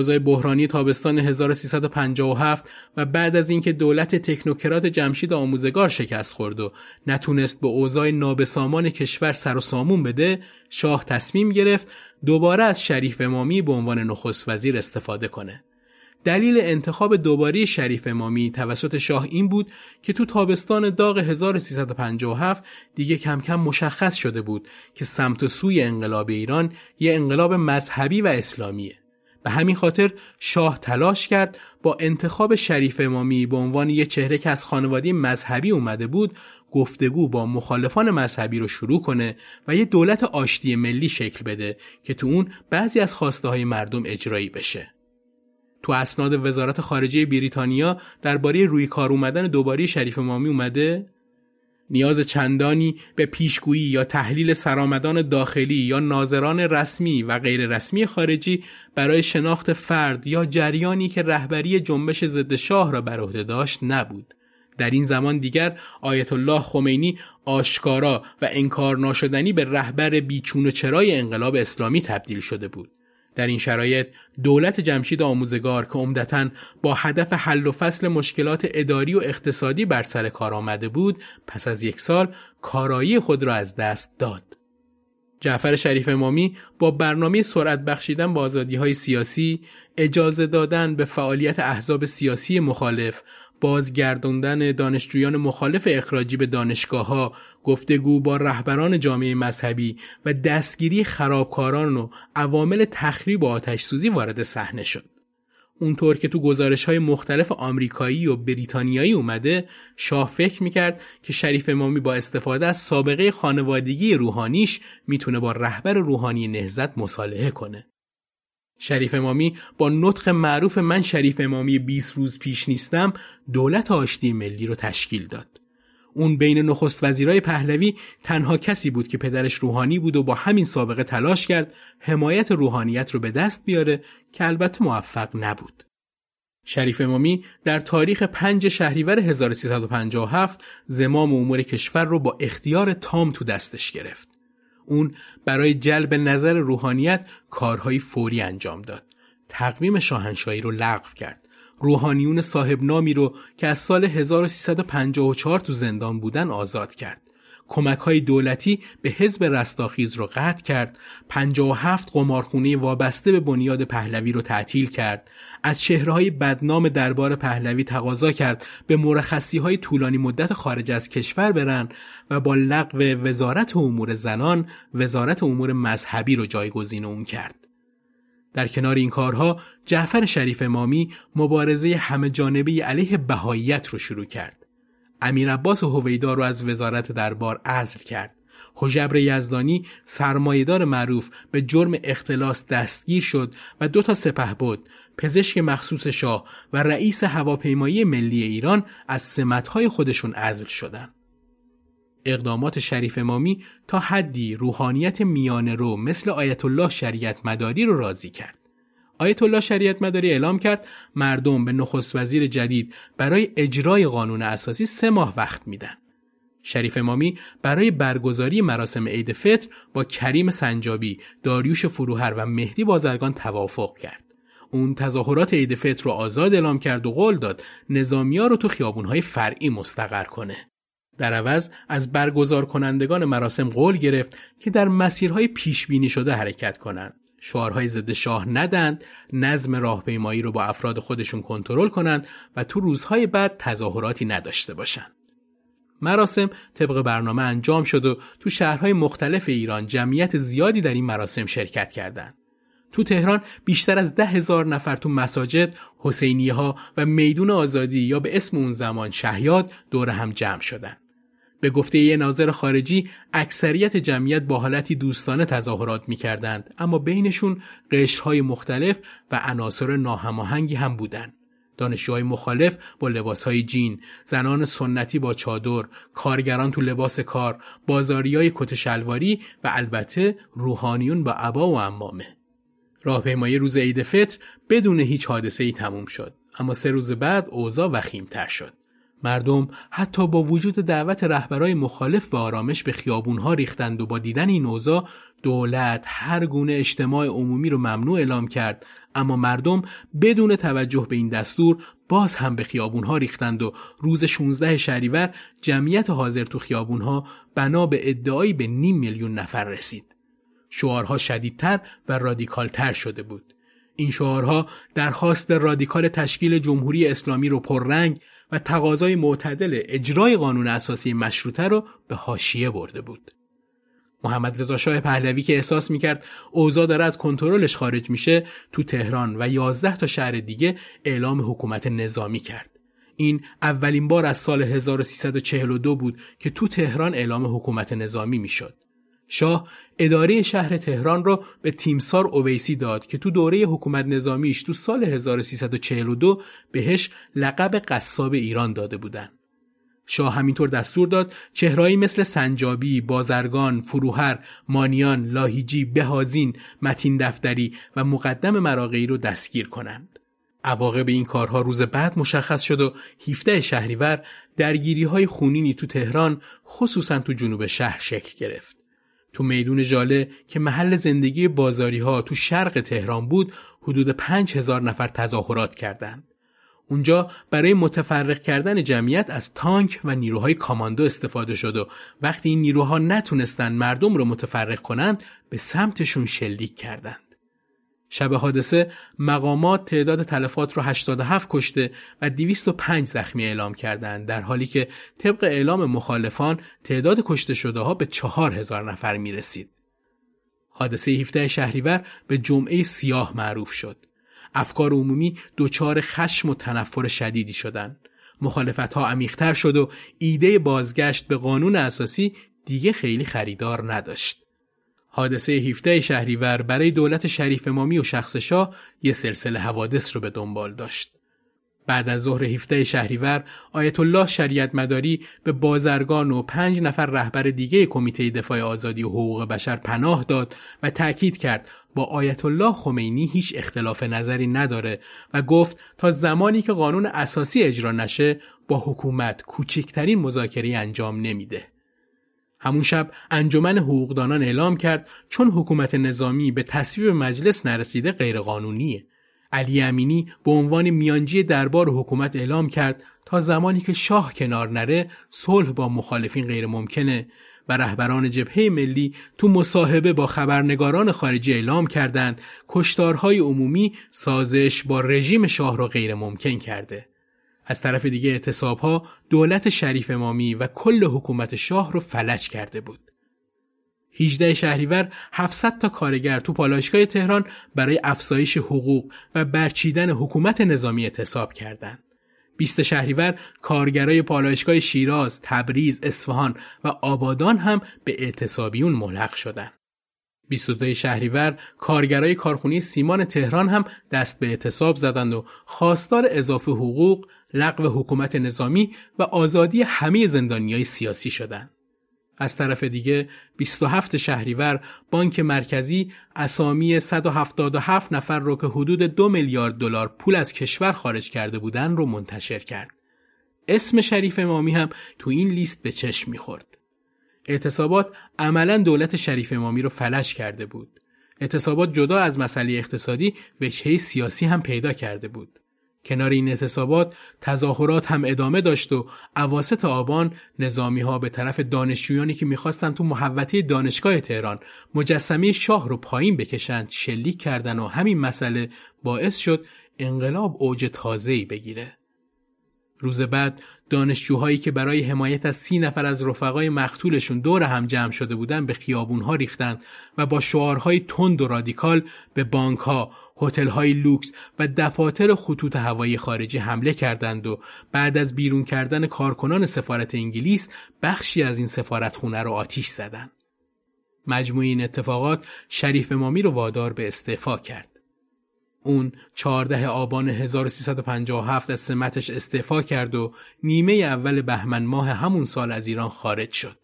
اوضاع بحرانی تابستان 1357 و بعد از اینکه دولت تکنوکرات جمشید آموزگار شکست خورد و نتونست به اوضاع نابسامان کشور سر و سامون بده شاه تصمیم گرفت دوباره از شریف امامی به عنوان نخست وزیر استفاده کنه. دلیل انتخاب دوباره شریف امامی توسط شاه این بود که تو تابستان داغ 1357 دیگه کم کم مشخص شده بود که سمت و سوی انقلاب ایران یه انقلاب مذهبی و اسلامیه. به همین خاطر شاه تلاش کرد با انتخاب شریف امامی به عنوان یک چهره که از خانواده مذهبی اومده بود گفتگو با مخالفان مذهبی رو شروع کنه و یه دولت آشتی ملی شکل بده که تو اون بعضی از خواسته های مردم اجرایی بشه. تو اسناد وزارت خارجه بریتانیا درباره روی کار اومدن دوباره شریف امامی اومده نیاز چندانی به پیشگویی یا تحلیل سرآمدان داخلی یا ناظران رسمی و غیر رسمی خارجی برای شناخت فرد یا جریانی که رهبری جنبش ضد شاه را بر عهده داشت نبود. در این زمان دیگر آیت الله خمینی آشکارا و انکار ناشدنی به رهبر بیچون و چرای انقلاب اسلامی تبدیل شده بود. در این شرایط دولت جمشید آموزگار که عمدتا با هدف حل و فصل مشکلات اداری و اقتصادی بر سر کار آمده بود پس از یک سال کارایی خود را از دست داد. جعفر شریف امامی با برنامه سرعت بخشیدن به آزادی های سیاسی، اجازه دادن به فعالیت احزاب سیاسی مخالف، بازگرداندن دانشجویان مخالف اخراجی به دانشگاه ها، گفتگو با رهبران جامعه مذهبی و دستگیری خرابکاران و عوامل تخریب و آتش سوزی وارد صحنه شد. اونطور که تو گزارش های مختلف آمریکایی و بریتانیایی اومده شاه فکر می‌کرد که شریف امامی با استفاده از سابقه خانوادگی روحانیش می‌تونه با رهبر روحانی نهزت مصالحه کنه. شریف امامی با نطق معروف من شریف امامی 20 روز پیش نیستم دولت آشتی ملی رو تشکیل داد. اون بین نخست وزیرای پهلوی تنها کسی بود که پدرش روحانی بود و با همین سابقه تلاش کرد حمایت روحانیت رو به دست بیاره که البته موفق نبود. شریف امامی در تاریخ 5 شهریور 1357 زمام امور کشور رو با اختیار تام تو دستش گرفت. اون برای جلب نظر روحانیت کارهای فوری انجام داد. تقویم شاهنشاهی رو لغو کرد. روحانیون صاحب نامی رو که از سال 1354 تو زندان بودن آزاد کرد. کمک های دولتی به حزب رستاخیز رو قطع کرد 57 قمارخونه وابسته به بنیاد پهلوی رو تعطیل کرد از های بدنام دربار پهلوی تقاضا کرد به مرخصی های طولانی مدت خارج از کشور برن و با لغو وزارت امور زنان وزارت امور مذهبی رو جایگزین اون کرد در کنار این کارها جعفر شریف امامی مبارزه همه جانبه علیه بهاییت رو شروع کرد. امیر عباس هویدا رو از وزارت دربار عزل کرد. حجبر یزدانی سرمایدار معروف به جرم اختلاس دستگیر شد و دو تا سپه بود پزشک مخصوص شاه و رئیس هواپیمایی ملی ایران از سمتهای خودشون عزل شدند. اقدامات شریف امامی تا حدی روحانیت میانه رو مثل آیت الله شریعت مداری رو راضی کرد. آیت الله شریعت مداری اعلام کرد مردم به نخست وزیر جدید برای اجرای قانون اساسی سه ماه وقت میدن. شریف امامی برای برگزاری مراسم عید فطر با کریم سنجابی، داریوش فروهر و مهدی بازرگان توافق کرد. اون تظاهرات عید فطر رو آزاد اعلام کرد و قول داد نظامیا رو تو خیابونهای فرعی مستقر کنه. در عوض از برگزار کنندگان مراسم قول گرفت که در مسیرهای پیش بینی شده حرکت کنند. شعارهای ضد شاه ندند، نظم راهپیمایی رو با افراد خودشون کنترل کنند و تو روزهای بعد تظاهراتی نداشته باشند. مراسم طبق برنامه انجام شد و تو شهرهای مختلف ایران جمعیت زیادی در این مراسم شرکت کردند. تو تهران بیشتر از ده هزار نفر تو مساجد، حسینیه ها و میدون آزادی یا به اسم اون زمان شهیاد دور هم جمع شدند. به گفته یه ناظر خارجی اکثریت جمعیت با حالتی دوستانه تظاهرات می کردند اما بینشون قشرهای مختلف و عناصر ناهماهنگی هم بودند. دانشجوهای مخالف با لباسهای جین، زنان سنتی با چادر، کارگران تو لباس کار، بازاریای کت شلواری و البته روحانیون با عبا و امامه. راهپیمایی روز عید فطر بدون هیچ حادثه ای تموم شد. اما سه روز بعد اوضاع وخیمتر شد. مردم حتی با وجود دعوت رهبرای مخالف به آرامش به خیابونها ریختند و با دیدن این اوضاع دولت هر گونه اجتماع عمومی رو ممنوع اعلام کرد. اما مردم بدون توجه به این دستور باز هم به خیابونها ریختند و روز 16 شهریور جمعیت حاضر تو خیابونها بنا به ادعایی به نیم میلیون نفر رسید. شعارها شدیدتر و رادیکالتر شده بود این شعارها درخواست رادیکال تشکیل جمهوری اسلامی رو پررنگ و تقاضای معتدل اجرای قانون اساسی مشروطه رو به حاشیه برده بود. محمد رضا شاه پهلوی که احساس می‌کرد اوضاع داره از کنترلش خارج میشه تو تهران و 11 تا شهر دیگه اعلام حکومت نظامی کرد. این اولین بار از سال 1342 بود که تو تهران اعلام حکومت نظامی می‌شد. شاه اداره شهر تهران را به تیمسار اویسی داد که تو دوره حکومت نظامیش تو سال 1342 بهش لقب قصاب ایران داده بودند. شاه همینطور دستور داد چهرهایی مثل سنجابی، بازرگان، فروهر، مانیان، لاهیجی، بهازین، متین دفتری و مقدم مراقعی رو دستگیر کنند. عواقب این کارها روز بعد مشخص شد و 17 شهریور درگیری های خونینی تو تهران خصوصا تو جنوب شهر شکل گرفت. تو میدون جاله که محل زندگی بازاری ها تو شرق تهران بود حدود پنج هزار نفر تظاهرات کردند. اونجا برای متفرق کردن جمعیت از تانک و نیروهای کاماندو استفاده شد و وقتی این نیروها نتونستن مردم رو متفرق کنند به سمتشون شلیک کردند. شب حادثه مقامات تعداد تلفات رو 87 کشته و 205 زخمی اعلام کردند در حالی که طبق اعلام مخالفان تعداد کشته شده ها به 4000 نفر می رسید. حادثه 17 شهریور به جمعه سیاه معروف شد. افکار عمومی دچار خشم و تنفر شدیدی شدند. مخالفت ها عمیقتر شد و ایده بازگشت به قانون اساسی دیگه خیلی خریدار نداشت. حادثه 17 شهریور برای دولت شریف امامی و شخص شاه یه سلسله حوادث رو به دنبال داشت. بعد از ظهر 17 شهریور آیت الله شریعت مداری به بازرگان و پنج نفر رهبر دیگه کمیته دفاع آزادی و حقوق بشر پناه داد و تأکید کرد با آیت الله خمینی هیچ اختلاف نظری نداره و گفت تا زمانی که قانون اساسی اجرا نشه با حکومت کوچکترین مذاکره انجام نمیده. همون شب انجمن حقوقدانان اعلام کرد چون حکومت نظامی به تصویب مجلس نرسیده غیرقانونیه. علی امینی به عنوان میانجی دربار حکومت اعلام کرد تا زمانی که شاه کنار نره صلح با مخالفین غیر ممکنه و رهبران جبهه ملی تو مصاحبه با خبرنگاران خارجی اعلام کردند کشتارهای عمومی سازش با رژیم شاه را غیر ممکن کرده. از طرف دیگه اعتصاب ها دولت شریف امامی و کل حکومت شاه رو فلج کرده بود. 18 شهریور 700 تا کارگر تو پالایشگاه تهران برای افزایش حقوق و برچیدن حکومت نظامی اعتصاب کردند. 20 شهریور کارگرای پالایشگاه شیراز، تبریز، اصفهان و آبادان هم به اعتصابیون ملحق شدند. 22 شهریور کارگرای کارخونه سیمان تهران هم دست به اعتصاب زدند و خواستار اضافه حقوق، لغو حکومت نظامی و آزادی همه زندانیای سیاسی شدند. از طرف دیگه 27 شهریور بانک مرکزی اسامی 177 نفر رو که حدود دو میلیارد دلار پول از کشور خارج کرده بودن رو منتشر کرد. اسم شریف امامی هم تو این لیست به چشم می‌خورد. اعتصابات عملا دولت شریف امامی رو فلش کرده بود. اعتصابات جدا از مسئله اقتصادی وجهه سیاسی هم پیدا کرده بود. کنار این اعتصابات تظاهرات هم ادامه داشت و اواسط آبان نظامی ها به طرف دانشجویانی که می‌خواستند تو محوطه دانشگاه تهران مجسمه شاه رو پایین بکشند شلیک کردن و همین مسئله باعث شد انقلاب اوج تازه‌ای بگیره. روز بعد دانشجوهایی که برای حمایت از سی نفر از رفقای مقتولشون دور هم جمع شده بودند به خیابونها ریختند و با شعارهای تند و رادیکال به بانکها، هتل‌های لوکس و دفاتر خطوط هوایی خارجی حمله کردند و بعد از بیرون کردن کارکنان سفارت انگلیس بخشی از این سفارتخونه را آتیش زدند. مجموع این اتفاقات شریف امامی رو وادار به استعفا کرد. اون 14 آبان 1357 از سمتش استعفا کرد و نیمه اول بهمن ماه همون سال از ایران خارج شد.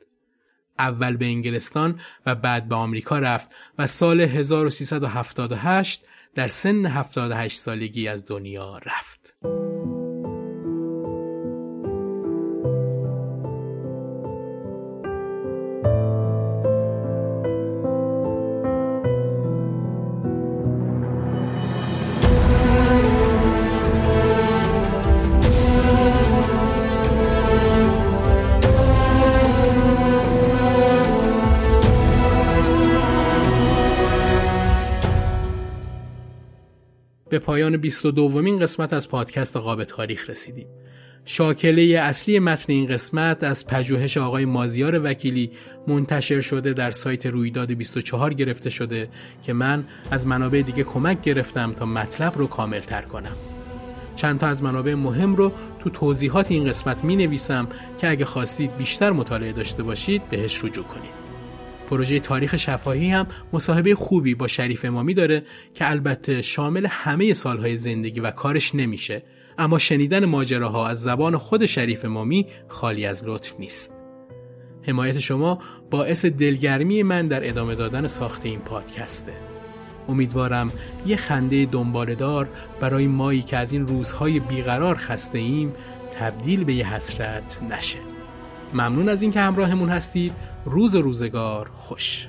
اول به انگلستان و بعد به آمریکا رفت و سال 1378 در سن 78 سالگی از دنیا رفت. به پایان 22 دومین قسمت از پادکست قاب تاریخ رسیدیم. شاکله اصلی متن این قسمت از پژوهش آقای مازیار وکیلی منتشر شده در سایت رویداد 24 گرفته شده که من از منابع دیگه کمک گرفتم تا مطلب رو کامل تر کنم. چند تا از منابع مهم رو تو توضیحات این قسمت می نویسم که اگه خواستید بیشتر مطالعه داشته باشید بهش رجوع کنید. پروژه تاریخ شفاهی هم مصاحبه خوبی با شریف امامی داره که البته شامل همه سالهای زندگی و کارش نمیشه. اما شنیدن ماجراها از زبان خود شریف امامی خالی از لطف نیست. حمایت شما باعث دلگرمی من در ادامه دادن ساخت این پادکسته. امیدوارم یه خنده دنبالدار برای مایی که از این روزهای بیقرار خسته ایم تبدیل به یه حسرت نشه. ممنون از اینکه همراهمون هستید. روز روزگار خوش.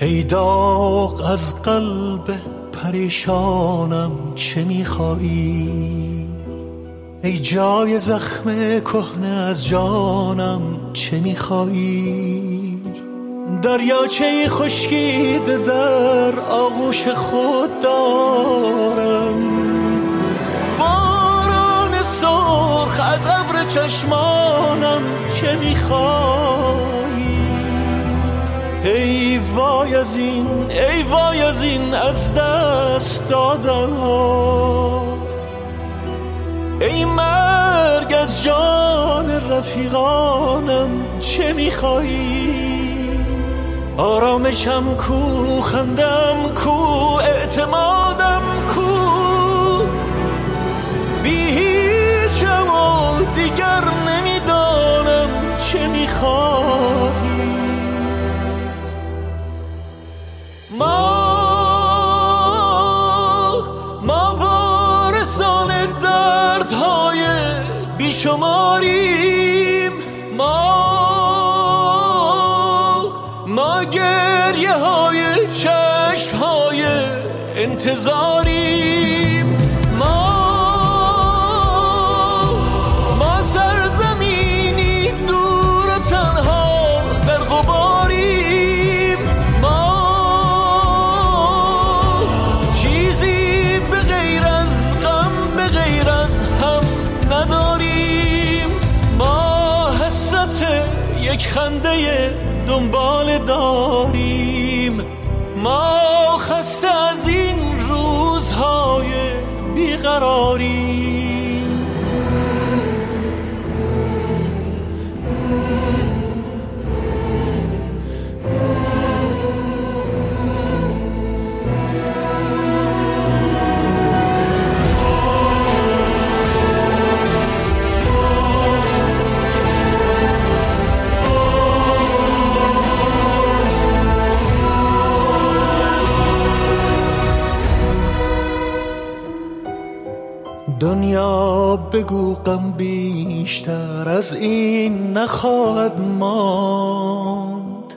ای داغ از قلب پریشانم چه میخوایی ای جای زخم کهنه از جانم چه میخوایی دریاچه خشکیده در آغوش خود دارم. باران سرخ از ابر چشمانم چه میخوایی ای وای از این ای وای از این از دست دادن ها. ای مرگ از جان رفیقانم چه میخوایی؟ آرامشم کو خندم کو اعتمادم ما بگو غم بیشتر از این نخواهد ماند.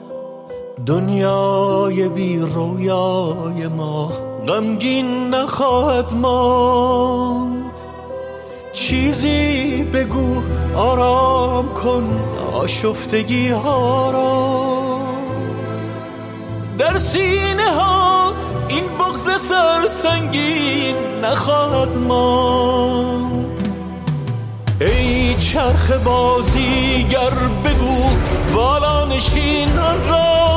دنیای بی رویای ما غمگین نخواهد ماند. چیزی بگو آرام کن آشفتگی ها را. در سینه ها سرسنگین نخواهد ماند. ای چرخ بازیگر بگو بالا نشینان را.